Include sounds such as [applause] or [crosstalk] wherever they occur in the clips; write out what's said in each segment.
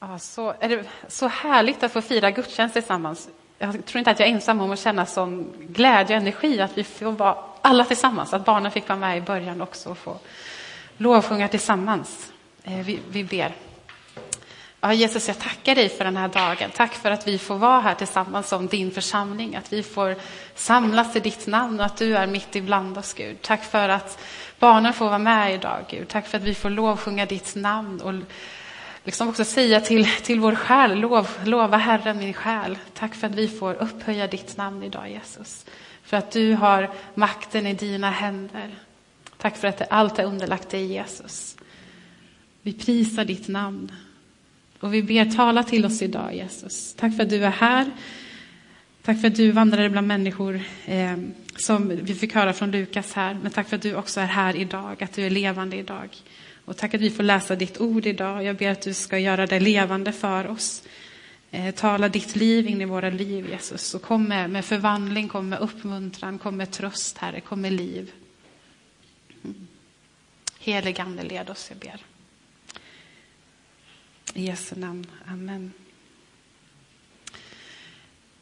Ja, så är det så härligt att få fira gudstjänst tillsammans. Jag tror inte att jag är ensam om att känna sån glädje och energi att vi får vara alla tillsammans, att barnen fick vara med i början också och få lovsjunga tillsammans. Eh, vi, vi ber. Ja, Jesus, jag tackar dig för den här dagen. Tack för att vi får vara här tillsammans som din församling, att vi får samlas i ditt namn och att du är mitt ibland oss, Gud. Tack för att barnen får vara med idag, Gud. Tack för att vi får lovsjunga ditt namn och liksom också säga till, till vår själ, lov, lova Herren min själ. Tack för att vi får upphöja ditt namn idag, Jesus. För att du har makten i dina händer. Tack för att allt är underlagt dig, Jesus. Vi prisar ditt namn. Och vi ber, tala till oss idag, Jesus. Tack för att du är här. Tack för att du vandrade bland människor, eh, som vi fick höra från Lukas här. Men tack för att du också är här idag, att du är levande idag. Och tack att vi får läsa ditt ord idag. Jag ber att du ska göra det levande för oss. Eh, tala ditt liv in i våra liv, Jesus. Och kom med, med förvandling, kom med uppmuntran, kom med tröst, Herre, kom med liv. Mm. Heligande, led oss, jag ber. I Jesu namn. Amen.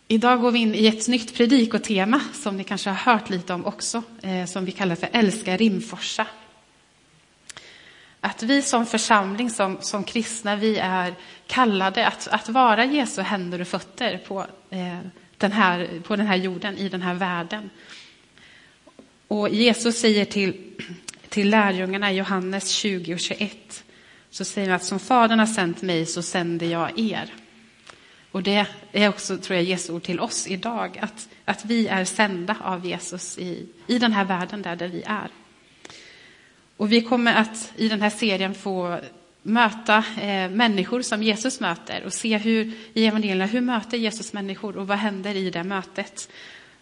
Idag går vi in i ett nytt predikotema som ni kanske har hört lite om också, eh, som vi kallar för Älska Rimforsa. Att vi som församling, som, som kristna, vi är kallade att, att vara Jesu händer och fötter på, eh, den här, på den här jorden, i den här världen. Och Jesus säger till, till lärjungarna i Johannes 20 och 21 så säger han att som Fadern har sänt mig så sänder jag er. Och det är också, tror jag, Jesu ord till oss idag, att, att vi är sända av Jesus i, i den här världen där, där vi är. Och vi kommer att i den här serien få möta eh, människor som Jesus möter och se hur i evangelierna, hur möter Jesus människor och vad händer i det mötet?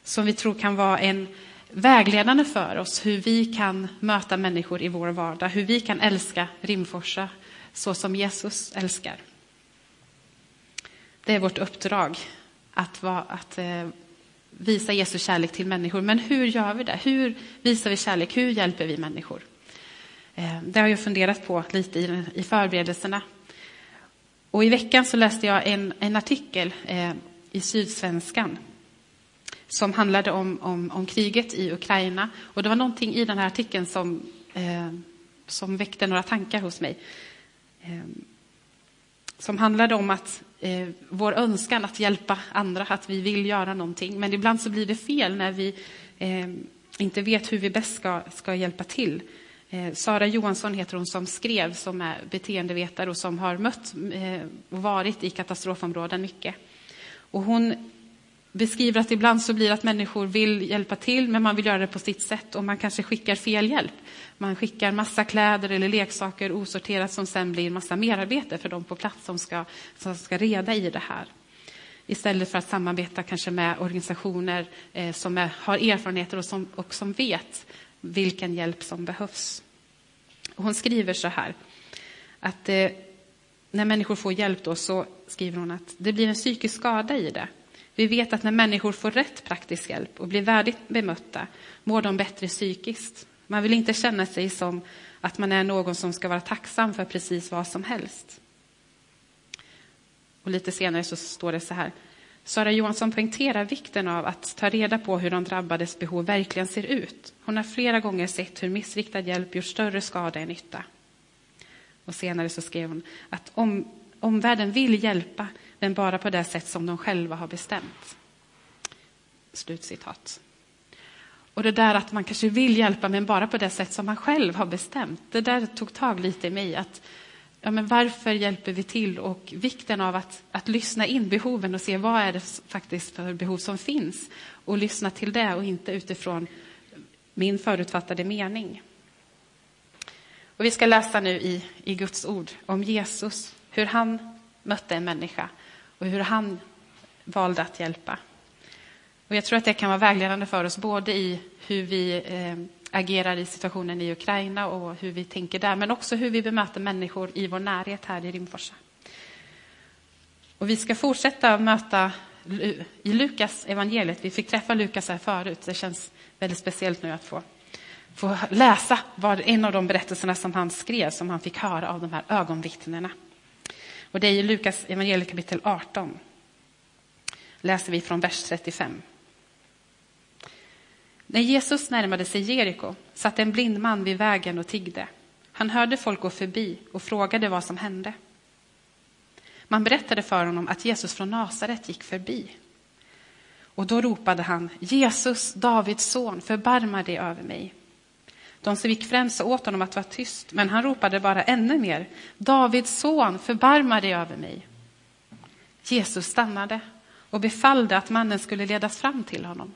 Som vi tror kan vara en vägledande för oss, hur vi kan möta människor i vår vardag, hur vi kan älska Rimforsa så som Jesus älskar. Det är vårt uppdrag att, va, att eh, visa Jesu kärlek till människor. Men hur gör vi det? Hur visar vi kärlek? Hur hjälper vi människor? Eh, det har jag funderat på lite i, förberedelserna. Och I veckan så läste jag en, en artikel eh, i Sydsvenskan som handlade om, om, om, kriget i Ukraina. Och Det var någonting i den här artikeln som, eh, som väckte några tankar hos mig. Eh, som handlade om att eh, vår önskan att hjälpa andra, att vi vill göra någonting. Men ibland så blir det fel när vi eh, inte vet hur vi bäst ska, ska hjälpa till. Eh, Sara Johansson heter hon som skrev, som är beteendevetare och som har mött eh, och varit i katastrofområden mycket. Och hon beskriver att ibland så blir det att människor vill hjälpa till, men man vill göra det på sitt sätt och man kanske skickar fel hjälp. Man skickar massa kläder eller leksaker osorterat som sen blir massa merarbete för de på plats som ska, som ska reda i det här. Istället för att samarbeta kanske med organisationer eh, som är, har erfarenheter och som, och som vet vilken hjälp som behövs. Hon skriver så här, att eh, när människor får hjälp då så skriver hon att det blir en psykisk skada i det. Vi vet att när människor får rätt praktisk hjälp och blir värdigt bemötta mår de bättre psykiskt. Man vill inte känna sig som att man är någon som ska vara tacksam för precis vad som helst. Och lite senare så står det så här. Sara Johansson poängterar vikten av att ta reda på hur de drabbades behov verkligen ser ut. Hon har flera gånger sett hur missriktad hjälp gjort större skada än nytta. Och senare så skrev hon att om, omvärlden vill hjälpa, men bara på det sätt som de själva har bestämt. Slutcitat. Och det där att man kanske vill hjälpa, men bara på det sätt som man själv har bestämt. Det där tog tag lite i mig. Att, ja, men varför hjälper vi till? Och vikten av att, att lyssna in behoven och se vad är det faktiskt för behov som finns. Och lyssna till det och inte utifrån min förutfattade mening. Och vi ska läsa nu i, i Guds ord om Jesus, hur han mötte en människa och hur han valde att hjälpa. Och jag tror att det kan vara vägledande för oss både i hur vi eh, agerar i situationen i Ukraina och hur vi tänker där, men också hur vi bemöter människor i vår närhet här i Rimforsa. Och vi ska fortsätta möta i Lukas evangeliet. Vi fick träffa Lukas här förut. Det känns väldigt speciellt nu att få, få läsa vad, en av de berättelserna som han skrev, som han fick höra av de här ögonvittnena. Och det är i Lukas evangeliet kapitel 18. Läser vi från vers 35. När Jesus närmade sig Jeriko satt en blind man vid vägen och tiggde. Han hörde folk gå förbi och frågade vad som hände. Man berättade för honom att Jesus från Nasaret gick förbi. Och då ropade han, Jesus, Davids son, förbarma dig över mig. De som gick främst sa åt honom att vara tyst, men han ropade bara ännu mer, Davids son, förbarma dig över mig. Jesus stannade och befallde att mannen skulle ledas fram till honom.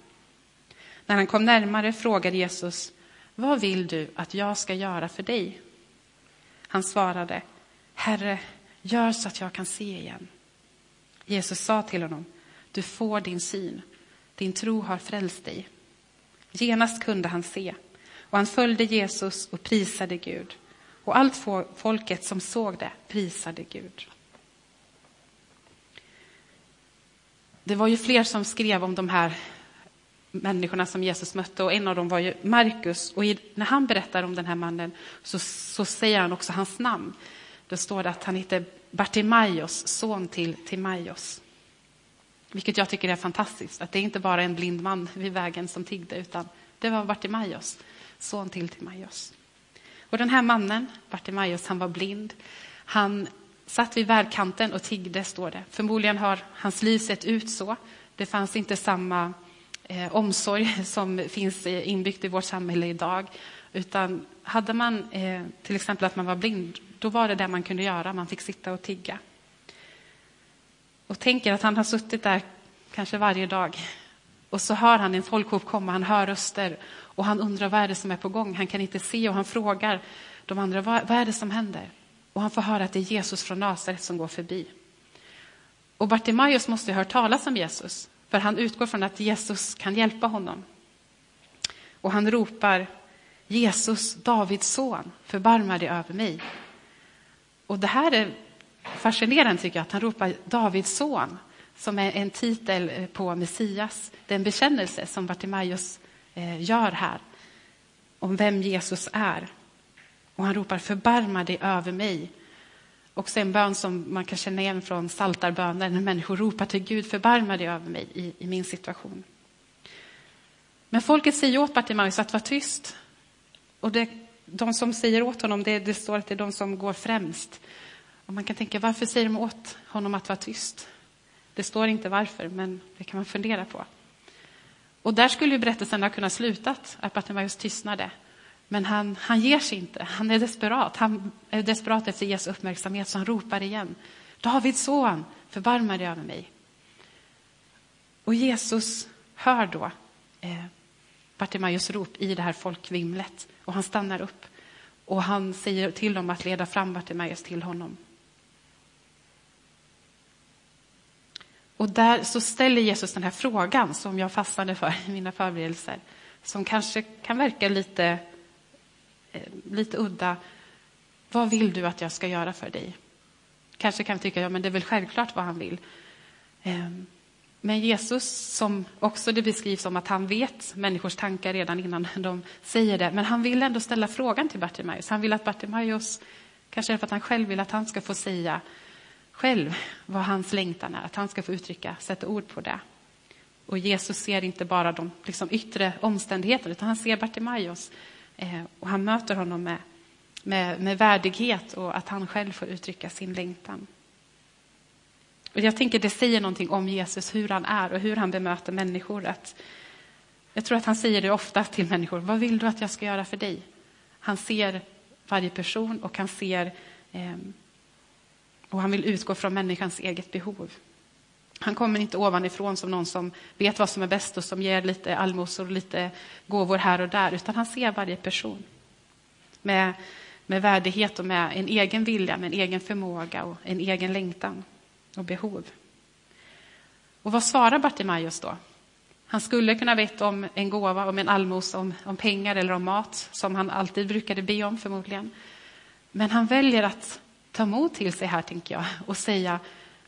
När han kom närmare frågade Jesus, vad vill du att jag ska göra för dig? Han svarade, Herre, gör så att jag kan se igen. Jesus sa till honom, du får din syn, din tro har frälst dig. Genast kunde han se, och han följde Jesus och prisade Gud. Och allt folket som såg det prisade Gud. Det var ju fler som skrev om de här människorna som Jesus mötte och en av dem var ju Markus. Och i, när han berättar om den här mannen så, så säger han också hans namn. Då står det att han heter Bartimaios, son till Timaios. Vilket jag tycker är fantastiskt, att det är inte bara en blind man vid vägen som tiggde, utan det var Bartimaios, son till Timaios. Och den här mannen, Bartimaios, han var blind. Han satt vid vägkanten och tiggde, står det. Förmodligen har hans liv sett ut så. Det fanns inte samma eh, omsorg [laughs] som finns inbyggt i vårt samhälle idag. Utan hade man eh, till exempel att man var blind, då var det det man kunde göra. Man fick sitta och tigga. Och tänker att han har suttit där kanske varje dag. Och så hör han en folkhop komma, han hör röster och han undrar vad är det som är på gång. Han kan inte se och han frågar de andra vad, vad är det som händer. Och han får höra att det är Jesus från Nasaret som går förbi. Och Bartimaeus måste ha hört talas om Jesus, för han utgår från att Jesus kan hjälpa honom. Och han ropar Jesus, Davids son, förbarma dig över mig. Och det här är fascinerande tycker jag, att han ropar Davids son, som är en titel på Messias. Det är en bekännelse som Bartimaeus eh, gör här, om vem Jesus är. Och han ropar förbarma dig över mig. Också en bön som man kan känna igen från saltarböner när människor ropar till Gud, förbarma dig över mig i, i min situation. Men folket säger åt Bartimaeus att vara tyst. Och det, de som säger åt honom, det, det står att det är de som går främst. Och man kan tänka, varför säger de åt honom att vara tyst? Det står inte varför, men det kan man fundera på. Och där skulle ju berättelsen ha kunnat slutat, att Bartimaeus tystnade. Men han, han ger sig inte, han är desperat. Han är desperat efter Jesu uppmärksamhet, så han ropar igen. Davids son, förbarma dig över mig. Och Jesus hör då eh, Bartimaeus rop i det här folkvimlet och han stannar upp och han säger till dem att leda fram Bartimaeus till honom. Och där så ställer Jesus den här frågan som jag fastnade för i mina förberedelser, som kanske kan verka lite, Eh, lite udda. Vad vill du att jag ska göra för dig? Kanske kan vi tycka, ja men det är väl självklart vad han vill. Ehm, men Jesus, som också det beskrivs som att han vet människors tankar redan innan [laughs] de säger det, men han vill ändå ställa frågan till Bartimaeus. Han vill att Bartimaeus, kanske för att han själv vill att han ska få säga själv vad hans längtan är, att han ska få uttrycka, sätta ord på det. Och Jesus ser inte bara de liksom, yttre omständigheterna, utan han ser Bartimaeus Eh, och han möter honom med, med, med värdighet och att han själv får uttrycka sin längtan. Och jag tänker det säger någonting om Jesus, hur han är och hur han bemöter människor. Att, jag tror att han säger det ofta till människor. Vad vill du att jag ska göra för dig? Han ser varje person och han ser eh, och han vill utgå från människans eget behov. Han kommer inte ovanifrån som någon som vet vad som är bäst och som ger lite allmosor och lite gåvor här och där, utan han ser varje person med, med värdighet och med en egen vilja, med en egen förmåga och en egen längtan och behov. Och vad svarar Bartimaeus då? Han skulle kunna veta om en gåva, om en allmosa, om, om pengar eller om mat, som han alltid brukade be om förmodligen. Men han väljer att ta mod till sig här, tänker jag, och säga,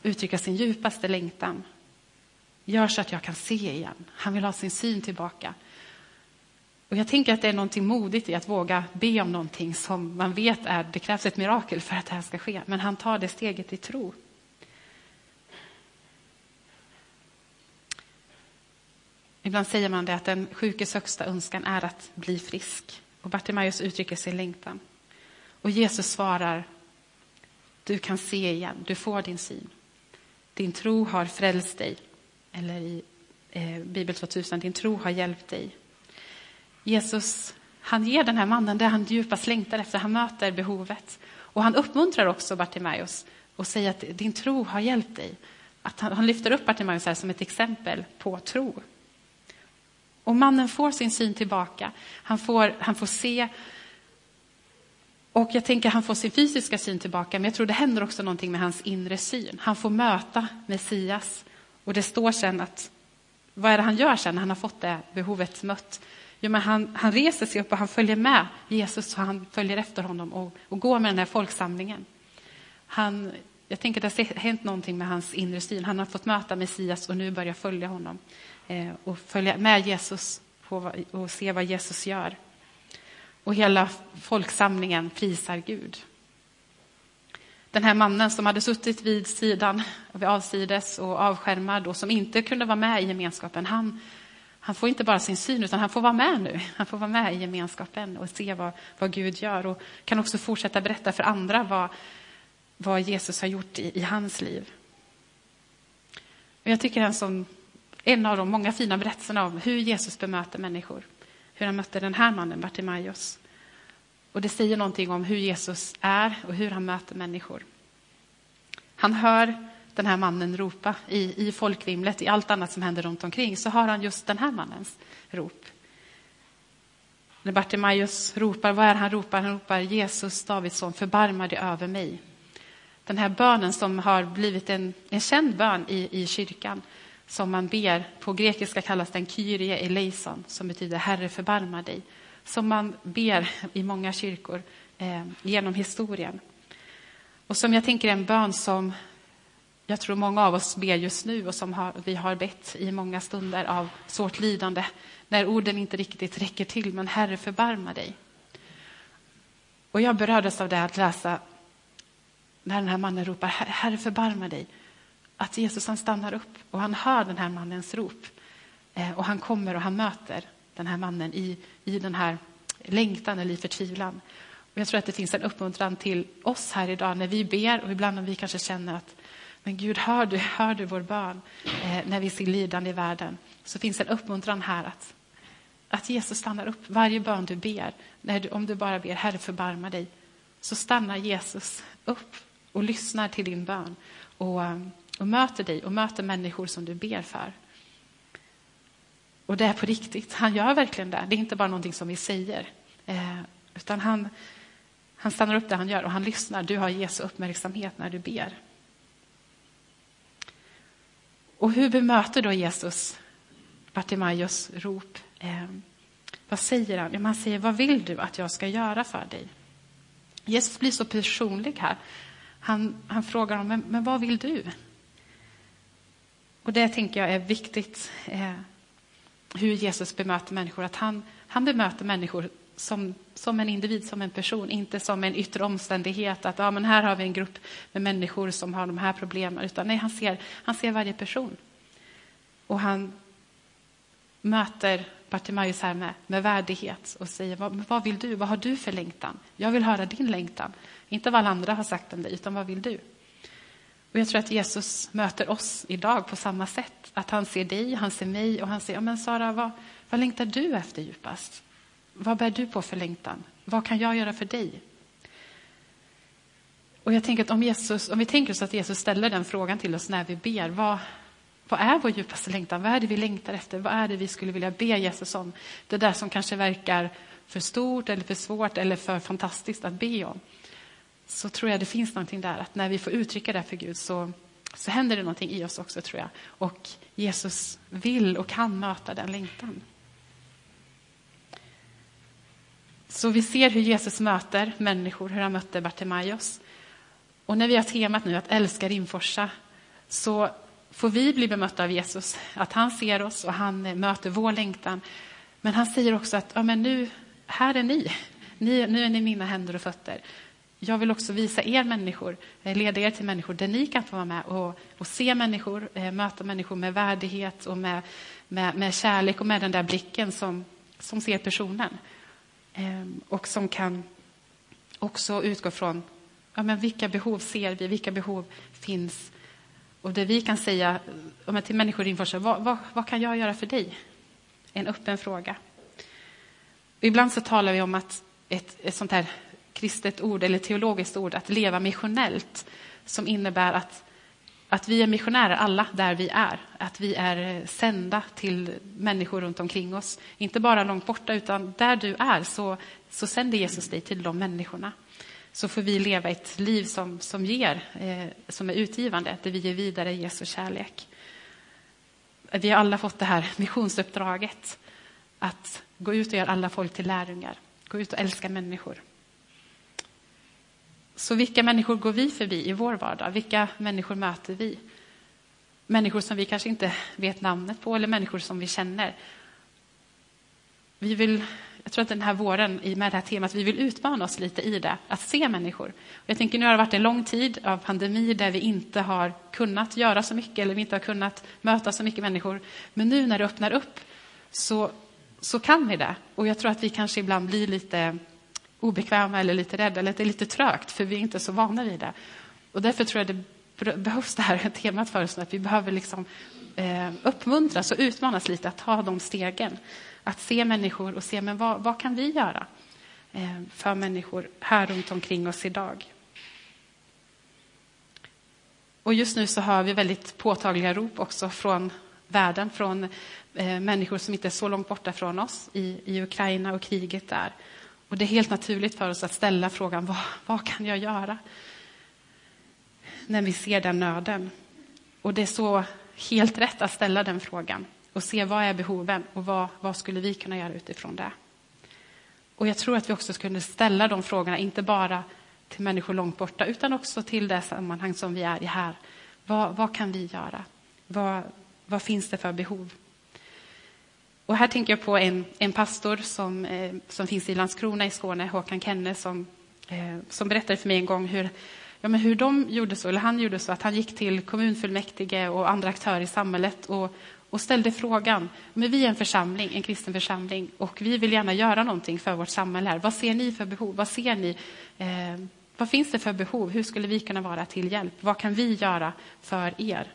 uttrycka sin djupaste längtan. Gör så att jag kan se igen. Han vill ha sin syn tillbaka. Och jag tänker att det är någonting modigt i att våga be om någonting som man vet är, det krävs ett mirakel för att det här ska ske. Men han tar det steget i tro. Ibland säger man det att den sjukes högsta önskan är att bli frisk. Och Bartimaeus uttrycker sin längtan. Och Jesus svarar, du kan se igen, du får din syn. Din tro har frälst dig. Eller i eh, Bibel 2000, din tro har hjälpt dig. Jesus, han ger den här mannen det han djupast längtar efter, han möter behovet. Och han uppmuntrar också Bartimaeus och säger att din tro har hjälpt dig. Att han, han lyfter upp Bartimaeus här som ett exempel på tro. Och mannen får sin syn tillbaka. Han får, han får se. Och jag tänker han får sin fysiska syn tillbaka, men jag tror det händer också någonting med hans inre syn. Han får möta Messias. Och det står sen att, vad är det han gör sen när han har fått det behovet mött? Jo, men han, han reser sig upp och han följer med Jesus och han följer efter honom och, och går med den här folksamlingen. Han, jag tänker att det har hänt någonting med hans inre syn. Han har fått möta Messias och nu börjar följa honom eh, och följa med Jesus på, och se vad Jesus gör. Och hela folksamlingen prisar Gud. Den här mannen som hade suttit vid sidan, vid avsides och avskärmad och som inte kunde vara med i gemenskapen, han, han får inte bara sin syn, utan han får vara med nu. Han får vara med i gemenskapen och se vad, vad Gud gör och kan också fortsätta berätta för andra vad, vad Jesus har gjort i, i hans liv. Och jag tycker en, sån, en av de många fina berättelserna om hur Jesus bemöter människor. Hur han mötte den här mannen, Bartimaeus. Och det säger någonting om hur Jesus är och hur han möter människor. Han hör den här mannen ropa i, i folkvimlet, i allt annat som händer runt omkring, så hör han just den här mannens rop. När Bartimaeus ropar, vad är han ropar? Han ropar Jesus, Davids son, förbarma dig över mig. Den här bönen som har blivit en, en känd bön i, i kyrkan, som man ber, på grekiska kallas den Kyrie eleison, som betyder Herre förbarma dig, som man ber i många kyrkor eh, genom historien. Och som jag tänker är en bön som jag tror många av oss ber just nu och som har, vi har bett i många stunder av svårt lidande, när orden inte riktigt räcker till, men Herre förbarma dig. Och jag berördes av det att läsa när den här mannen ropar Herre förbarma dig. Att Jesus han stannar upp och han hör den här mannens rop. Eh, och han kommer och han möter den här mannen i, i den här längtan eller i förtvivlan. Och jag tror att det finns en uppmuntran till oss här idag när vi ber och ibland om vi kanske känner att men Gud, hör du, hör du vår bön eh, när vi ser lidande i världen? Så finns en uppmuntran här att, att Jesus stannar upp. Varje bön du ber, när du, om du bara ber Herre förbarma dig, så stannar Jesus upp och lyssnar till din bön och, eh, och möter dig och möter människor som du ber för. Och det är på riktigt. Han gör verkligen det. Det är inte bara någonting som vi säger. Eh, utan han, han stannar upp det han gör och han lyssnar. Du har Jesu uppmärksamhet när du ber. Och hur bemöter då Jesus Bartimaeus rop? Eh, vad säger han? Ja, han säger, vad vill du att jag ska göra för dig? Jesus blir så personlig här. Han, han frågar honom, men, men vad vill du? Och det tänker jag är viktigt, eh, hur Jesus bemöter människor. Att han, han bemöter människor som, som en individ, som en person, inte som en yttre omständighet. Att ja, men här har vi en grupp med människor som har de här problemen. Utan nej, han ser, han ser varje person. Och han möter Bartimaeus här med, med värdighet och säger, vad, vad vill du? Vad har du för längtan? Jag vill höra din längtan. Inte vad alla andra har sagt om dig, utan vad vill du? Och jag tror att Jesus möter oss idag på samma sätt. Att han ser dig, han ser mig och han säger, ja, men Sara, vad, vad längtar du efter djupast? Vad bär du på för längtan? Vad kan jag göra för dig? Och jag tänker att om, Jesus, om vi tänker oss att Jesus ställer den frågan till oss när vi ber, vad, vad är vår djupaste längtan? Vad är det vi längtar efter? Vad är det vi skulle vilja be Jesus om? Det där som kanske verkar för stort eller för svårt eller för fantastiskt att be om. Så tror jag det finns någonting där, att när vi får uttrycka det för Gud så, så händer det någonting i oss också, tror jag. Och Jesus vill och kan möta den längtan. Så vi ser hur Jesus möter människor, hur han mötte Bartimaeus. Och när vi har temat nu att älska Rimforsa så får vi bli bemötta av Jesus. Att han ser oss och han möter vår längtan. Men han säger också att ja, men nu, här är ni. ni. Nu är ni mina händer och fötter jag vill också visa er människor, eh, leda er till människor där ni kan få vara med och, och se människor, eh, möta människor med värdighet och med, med, med kärlek och med den där blicken som, som ser personen. Ehm, och som kan också utgå från ja, men vilka behov ser vi, vilka behov finns. Och det vi kan säga ja, till människor inför sig, vad, vad, vad kan jag göra för dig? En öppen fråga. Ibland så talar vi om att ett, ett sånt här kristet ord eller teologiskt ord, att leva missionellt, som innebär att, att vi är missionärer alla där vi är. Att vi är sända till människor runt omkring oss. Inte bara långt borta, utan där du är så, så sänder Jesus dig till de människorna. Så får vi leva ett liv som, som ger, eh, som är utgivande, där vi ger vidare Jesu kärlek. Vi har alla fått det här missionsuppdraget att gå ut och göra alla folk till lärjungar. Gå ut och älska människor. Så vilka människor går vi förbi i vår vardag? Vilka människor möter vi? Människor som vi kanske inte vet namnet på eller människor som vi känner. Vi vill, jag tror att den här våren med det här temat, vi vill utmana oss lite i det, att se människor. Jag tänker nu har det varit en lång tid av pandemi där vi inte har kunnat göra så mycket eller vi inte har kunnat möta så mycket människor. Men nu när det öppnar upp så, så kan vi det. Och jag tror att vi kanske ibland blir lite obekväma eller lite rädda eller att det är lite trögt för vi är inte så vana vid det. Och därför tror jag det behövs det här [laughs] temat för oss, att vi behöver liksom, eh, uppmuntras och utmanas lite att ta de stegen. Att se människor och se men vad, vad kan vi göra eh, för människor här runt omkring oss idag. Och just nu så hör vi väldigt påtagliga rop också från världen, från eh, människor som inte är så långt borta från oss i, i Ukraina och kriget där. Och det är helt naturligt för oss att ställa frågan, vad, vad kan jag göra? När vi ser den nöden. Och det är så helt rätt att ställa den frågan och se vad är behoven och vad, vad skulle vi kunna göra utifrån det. Och jag tror att vi också skulle ställa de frågorna, inte bara till människor långt borta, utan också till det sammanhang som vi är i här. Vad, vad kan vi göra? Vad, vad finns det för behov? Och här tänker jag på en, en pastor som, eh, som finns i Landskrona i Skåne, Håkan Kenne, som, eh, som berättade för mig en gång hur, ja, men hur de gjorde så, eller han gjorde så, att han gick till kommunfullmäktige och andra aktörer i samhället och, och ställde frågan, men vi är en församling, en kristen församling, och vi vill gärna göra någonting för vårt samhälle här. Vad ser ni för behov? Vad ser ni? Eh, vad finns det för behov? Hur skulle vi kunna vara till hjälp? Vad kan vi göra för er?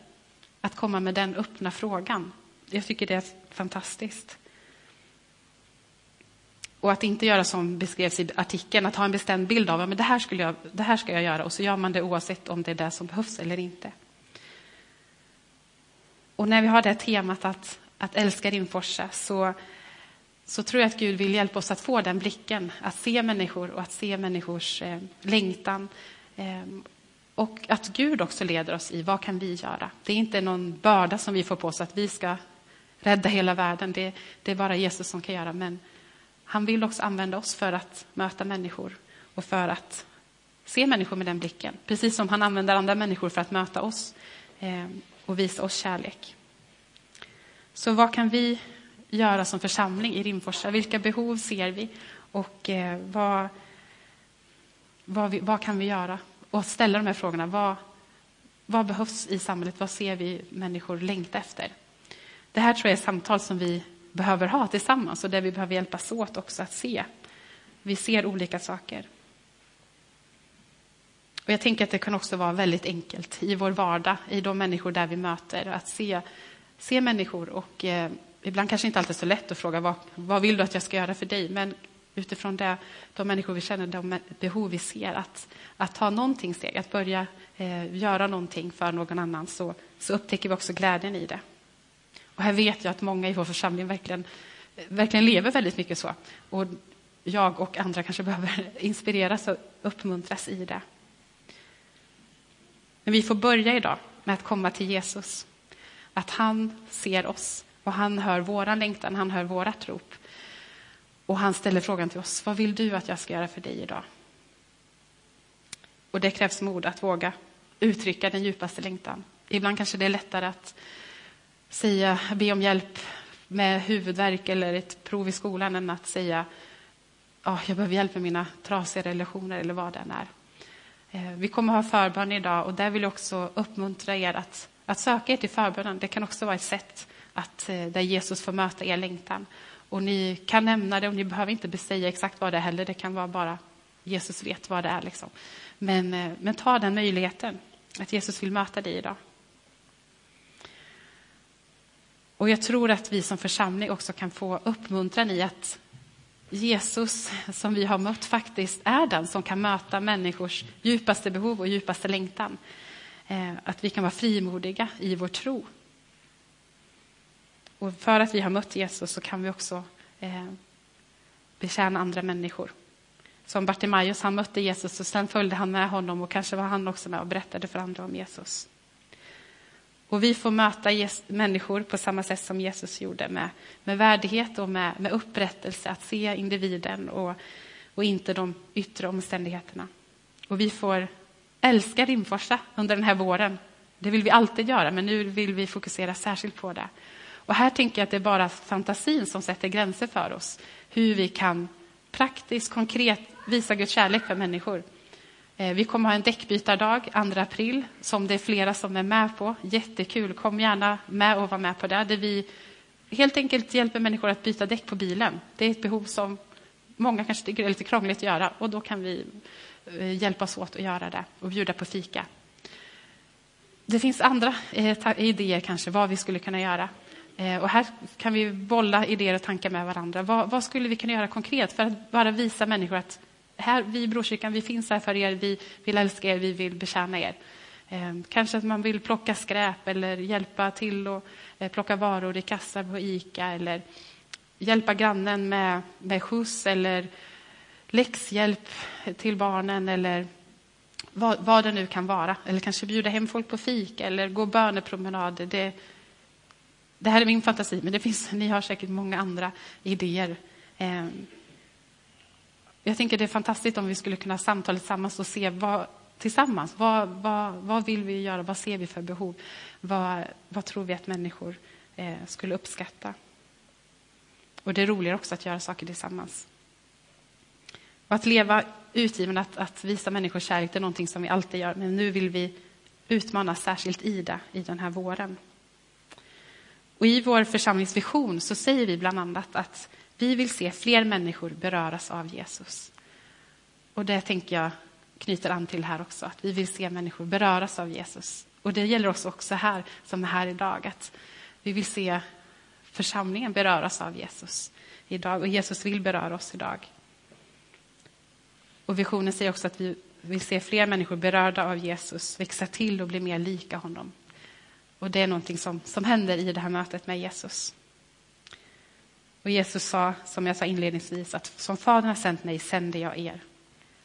Att komma med den öppna frågan. Jag tycker det är fantastiskt. Och att inte göra som beskrevs i artikeln, att ha en bestämd bild av att det, här skulle jag, det här ska jag göra och så gör man det oavsett om det är det som behövs eller inte. Och när vi har det temat att, att älska Rimforsa så, så tror jag att Gud vill hjälpa oss att få den blicken, att se människor och att se människors eh, längtan. Eh, och att Gud också leder oss i vad kan vi göra. Det är inte någon börda som vi får på oss att vi ska rädda hela världen. Det, det är bara Jesus som kan göra. Men han vill också använda oss för att möta människor och för att se människor med den blicken. Precis som han använder andra människor för att möta oss eh, och visa oss kärlek. Så vad kan vi göra som församling i Rimforsa? Vilka behov ser vi? Och eh, vad, vad, vi, vad, kan vi göra? Och ställa de här frågorna. Vad, vad behövs i samhället? Vad ser vi människor längta efter? Det här tror jag är samtal som vi behöver ha tillsammans och där vi behöver hjälpas åt också att se. Vi ser olika saker. Och jag tänker att det kan också vara väldigt enkelt i vår vardag, i de människor där vi möter, att se, se människor. Och eh, ibland kanske inte alltid så lätt att fråga vad, vad vill du att jag ska göra för dig? Men utifrån det, de människor vi känner, de behov vi ser, att, att ta någonting steg, att börja eh, göra någonting för någon annan, så, så upptäcker vi också glädjen i det. Och här vet jag att många i vår församling verkligen, verkligen lever väldigt mycket så. Och jag och andra kanske behöver [laughs] inspireras och uppmuntras i det. Men vi får börja idag med att komma till Jesus. Att han ser oss och han hör vår längtan, han hör vårat rop. Och han ställer frågan till oss, vad vill du att jag ska göra för dig idag? Och det krävs mod att våga uttrycka den djupaste längtan. Ibland kanske det är lättare att säga, be om hjälp med huvudvärk eller ett prov i skolan än att säga oh, jag behöver hjälp med mina trasiga relationer eller vad det än är. Eh, vi kommer ha förbön idag och där vill jag också uppmuntra er att, att söka er till förbönen. Det kan också vara ett sätt att, eh, där Jesus får möta er längtan. Och ni kan nämna det och ni behöver inte säga exakt vad det är heller. Det kan vara bara Jesus vet vad det är. Liksom. Men, eh, men ta den möjligheten, att Jesus vill möta dig idag. Och jag tror att vi som församling också kan få uppmuntran i att Jesus som vi har mött faktiskt är den som kan möta människors djupaste behov och djupaste längtan. Eh, att vi kan vara frimodiga i vår tro. Och för att vi har mött Jesus så kan vi också eh, betjäna andra människor. Som Bartimaeus, han mötte Jesus och sen följde han med honom och kanske var han också med och berättade för andra om Jesus. Och vi får möta människor på samma sätt som Jesus gjorde med, med värdighet och med, med upprättelse, att se individen och, och inte de yttre omständigheterna. Och vi får älska Rimforsa under den här våren. Det vill vi alltid göra, men nu vill vi fokusera särskilt på det. Och här tänker jag att det är bara fantasin som sätter gränser för oss. Hur vi kan praktiskt, konkret visa Guds kärlek för människor. Eh, vi kommer ha en däckbytardag 2 april som det är flera som är med på. Jättekul. Kom gärna med och var med på det. Där vi helt enkelt hjälper människor att byta däck på bilen. Det är ett behov som många kanske tycker är lite krångligt att göra och då kan vi eh, hjälpas åt att göra det och bjuda på fika. Det finns andra eh, idéer kanske vad vi skulle kunna göra. Och här kan vi bolla idéer och tankar med varandra. Vad, vad skulle vi kunna göra konkret för att bara visa människor att här, vi i Brokyrkan, vi finns här för er, vi vill älska er, vi vill betjäna er. Eh, kanske att man vill plocka skräp eller hjälpa till att eh, plocka varor i kassar på ICA eller hjälpa grannen med, med skjuts eller läxhjälp till barnen eller vad, vad, det nu kan vara. Eller kanske bjuda hem folk på fika eller gå bönepromenader. Det, det här är min fantasi, men det finns, ni har säkert många andra idéer. Eh, jag tänker det är fantastiskt om vi skulle kunna samtala tillsammans och se vad, tillsammans. Vad, vad, vad vill vi göra? Vad ser vi för behov? Vad, vad tror vi att människor eh, skulle uppskatta? Och det är roligare också att göra saker tillsammans. Och att leva utgiven, att, att visa människor kärlek, det är någonting som vi alltid gör. Men nu vill vi utmana särskilt Ida i den här våren. Och I vår församlingsvision så säger vi bland annat att vi vill se fler människor beröras av Jesus. Och det tänker jag knyter an till här också, att vi vill se människor beröras av Jesus. Och det gäller oss också här, som är här idag, att vi vill se församlingen beröras av Jesus idag. Och Jesus vill beröra oss idag. Och visionen säger också att vi vill se fler människor berörda av Jesus växa till och bli mer lika honom. Och det är någonting som, som händer i det här mötet med Jesus. Och Jesus sa, som jag sa inledningsvis, att som Fadern har sänt mig sänder jag er.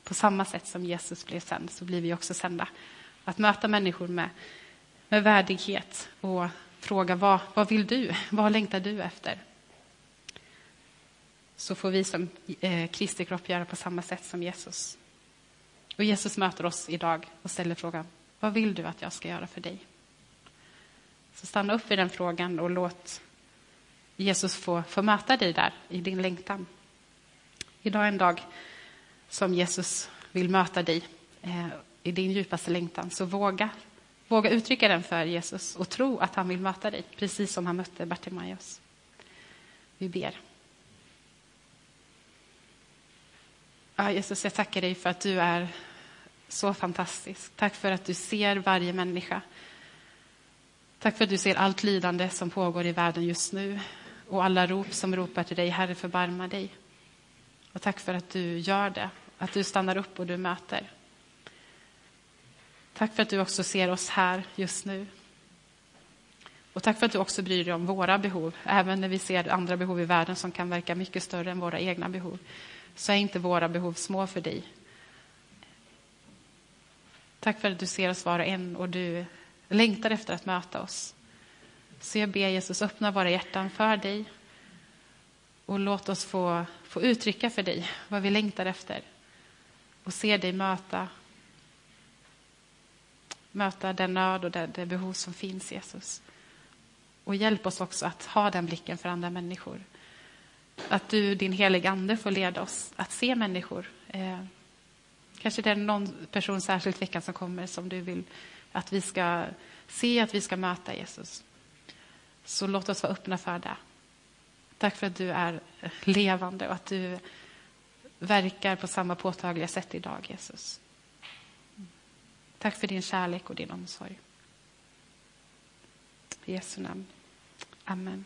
På samma sätt som Jesus blev sänd så blir vi också sända. Att möta människor med, med värdighet och fråga vad, vad vill du? Vad längtar du efter? Så får vi som eh, Kristi kropp göra på samma sätt som Jesus. Och Jesus möter oss idag och ställer frågan, vad vill du att jag ska göra för dig? Så stanna upp i den frågan och låt Jesus få, få möta dig där i din längtan. Idag är en dag som Jesus vill möta dig eh, i din djupaste längtan. Så våga, våga uttrycka den för Jesus och tro att han vill möta dig, precis som han mötte Bartimaeus. Vi ber. Ja, Jesus, jag tackar dig för att du är så fantastisk. Tack för att du ser varje människa. Tack för att du ser allt lidande som pågår i världen just nu och alla rop som ropar till dig, Herre förbarma dig. Och tack för att du gör det, att du stannar upp och du möter. Tack för att du också ser oss här just nu. Och tack för att du också bryr dig om våra behov, även när vi ser andra behov i världen som kan verka mycket större än våra egna behov. Så är inte våra behov små för dig. Tack för att du ser oss var och en och du längtar efter att möta oss. Så jag ber Jesus öppna våra hjärtan för dig och låt oss få, få uttrycka för dig vad vi längtar efter och se dig möta möta den nöd och det, det behov som finns, Jesus. Och hjälp oss också att ha den blicken för andra människor. Att du, din heliga Ande, får leda oss att se människor. Eh, Kanske det är någon person särskilt veckan som kommer som du vill att vi ska se, att vi ska möta Jesus. Så låt oss vara öppna för det. Tack för att du är levande och att du verkar på samma påtagliga sätt idag, Jesus. Tack för din kärlek och din omsorg. I Jesu namn. Amen.